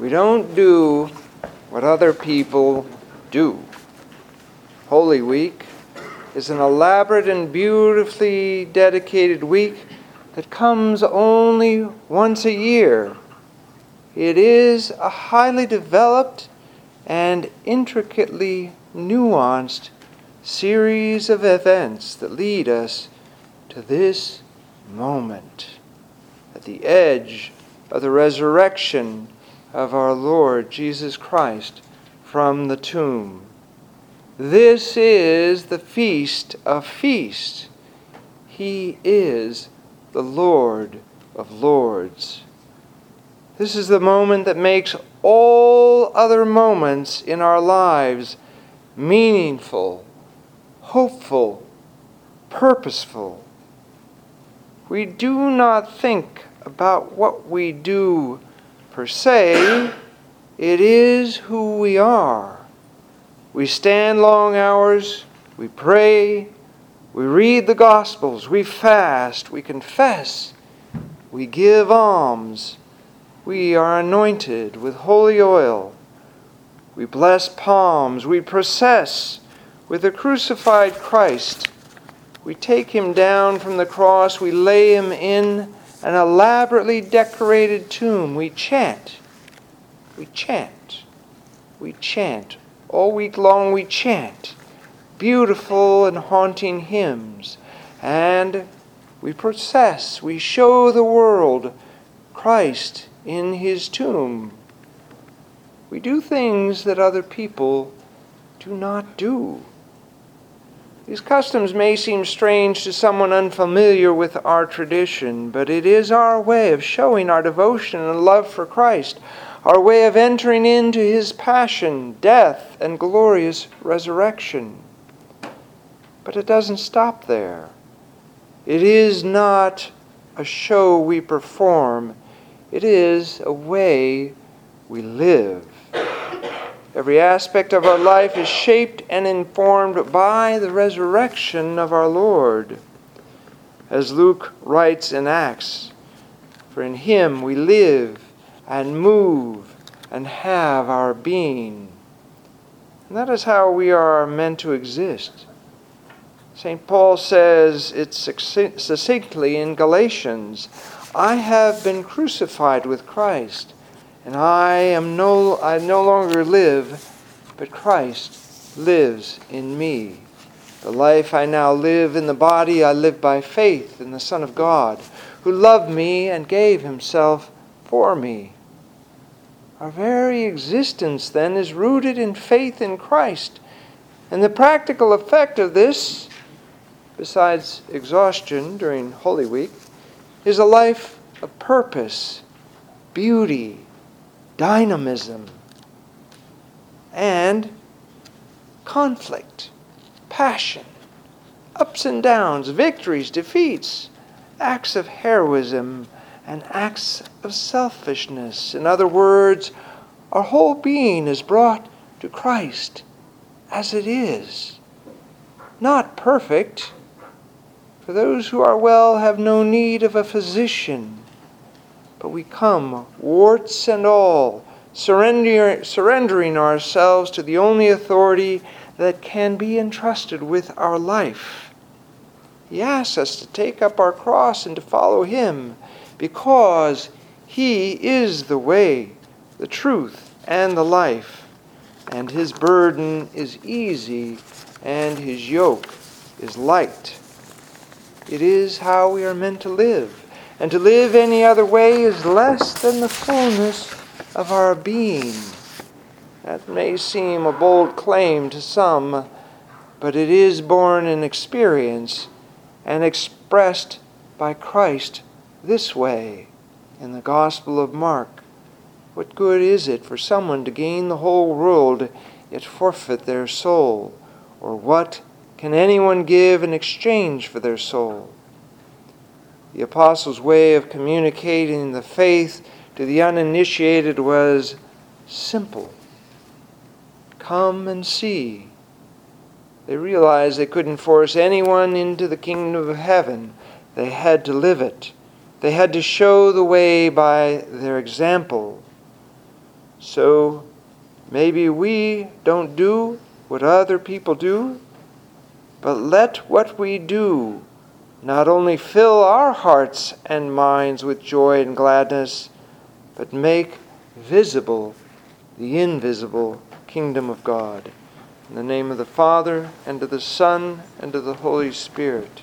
We don't do what other people do. Holy Week is an elaborate and beautifully dedicated week that comes only once a year. It is a highly developed and intricately nuanced series of events that lead us to this moment at the edge of the resurrection of our Lord Jesus Christ from the tomb. This is the feast of feasts. He is the Lord of lords. This is the moment that makes all other moments in our lives meaningful, hopeful, purposeful. We do not think about what we do per se, it is who we are. We stand long hours, we pray, we read the Gospels, we fast, we confess, we give alms, we are anointed with holy oil, we bless palms, we process with the crucified Christ. We take him down from the cross, we lay him in an elaborately decorated tomb. We chant, we chant, we chant all week long we chant beautiful and haunting hymns, and we process, we show the world Christ in his tomb. We do things that other people do not do. These customs may seem strange to someone unfamiliar with our tradition, but it is our way of showing our devotion and love for Christ, our way of entering into his passion, death, and glorious resurrection. But it doesn't stop there. It is not a show we perform, it is a way we live. Every aspect of our life is shaped and informed by the resurrection of our Lord. As Luke writes in Acts, for in him we live and move and have our being. And that is how we are meant to exist. St. Paul says it succinctly in Galatians I have been crucified with Christ, and I am no I no longer live, but Christ lives in me. The life I now live in the body I live by faith in the Son of God, who loved me and gave himself for me. Our very existence, then, is rooted in faith in Christ. And the practical effect of this, besides exhaustion during Holy Week, is a life of purpose, beauty, dynamism, and conflict, passion, ups and downs, victories, defeats, acts of heroism and acts of selfishness. In other words, our whole being is brought to Christ as it is. Not perfect, for those who are well have no need of a physician, but we come, warts and all, surrender, surrendering ourselves to the only authority that can be entrusted with our life. He asks us to take up our cross and to follow Him because He is the way, the truth, and the life, and His burden is easy and His yoke is light. It is how we are meant to live, and to live any other way is less than the fullness of our being. That may seem a bold claim to some, but it is born in experience and expressed by Christ this way in the Gospel of Mark. What good is it for someone to gain the whole world yet forfeit their soul? Or what can anyone give in exchange for their soul? The apostles' way of communicating the faith to the uninitiated was simple come and see. They realized they couldn't force anyone into the kingdom of heaven, they had to live it. They had to show the way by their example. So maybe we don't do what other people do, but let what we do not only fill our hearts and minds with joy and gladness, but make visible the invisible kingdom of God. In the name of the Father, and of the Son, and of the Holy Spirit.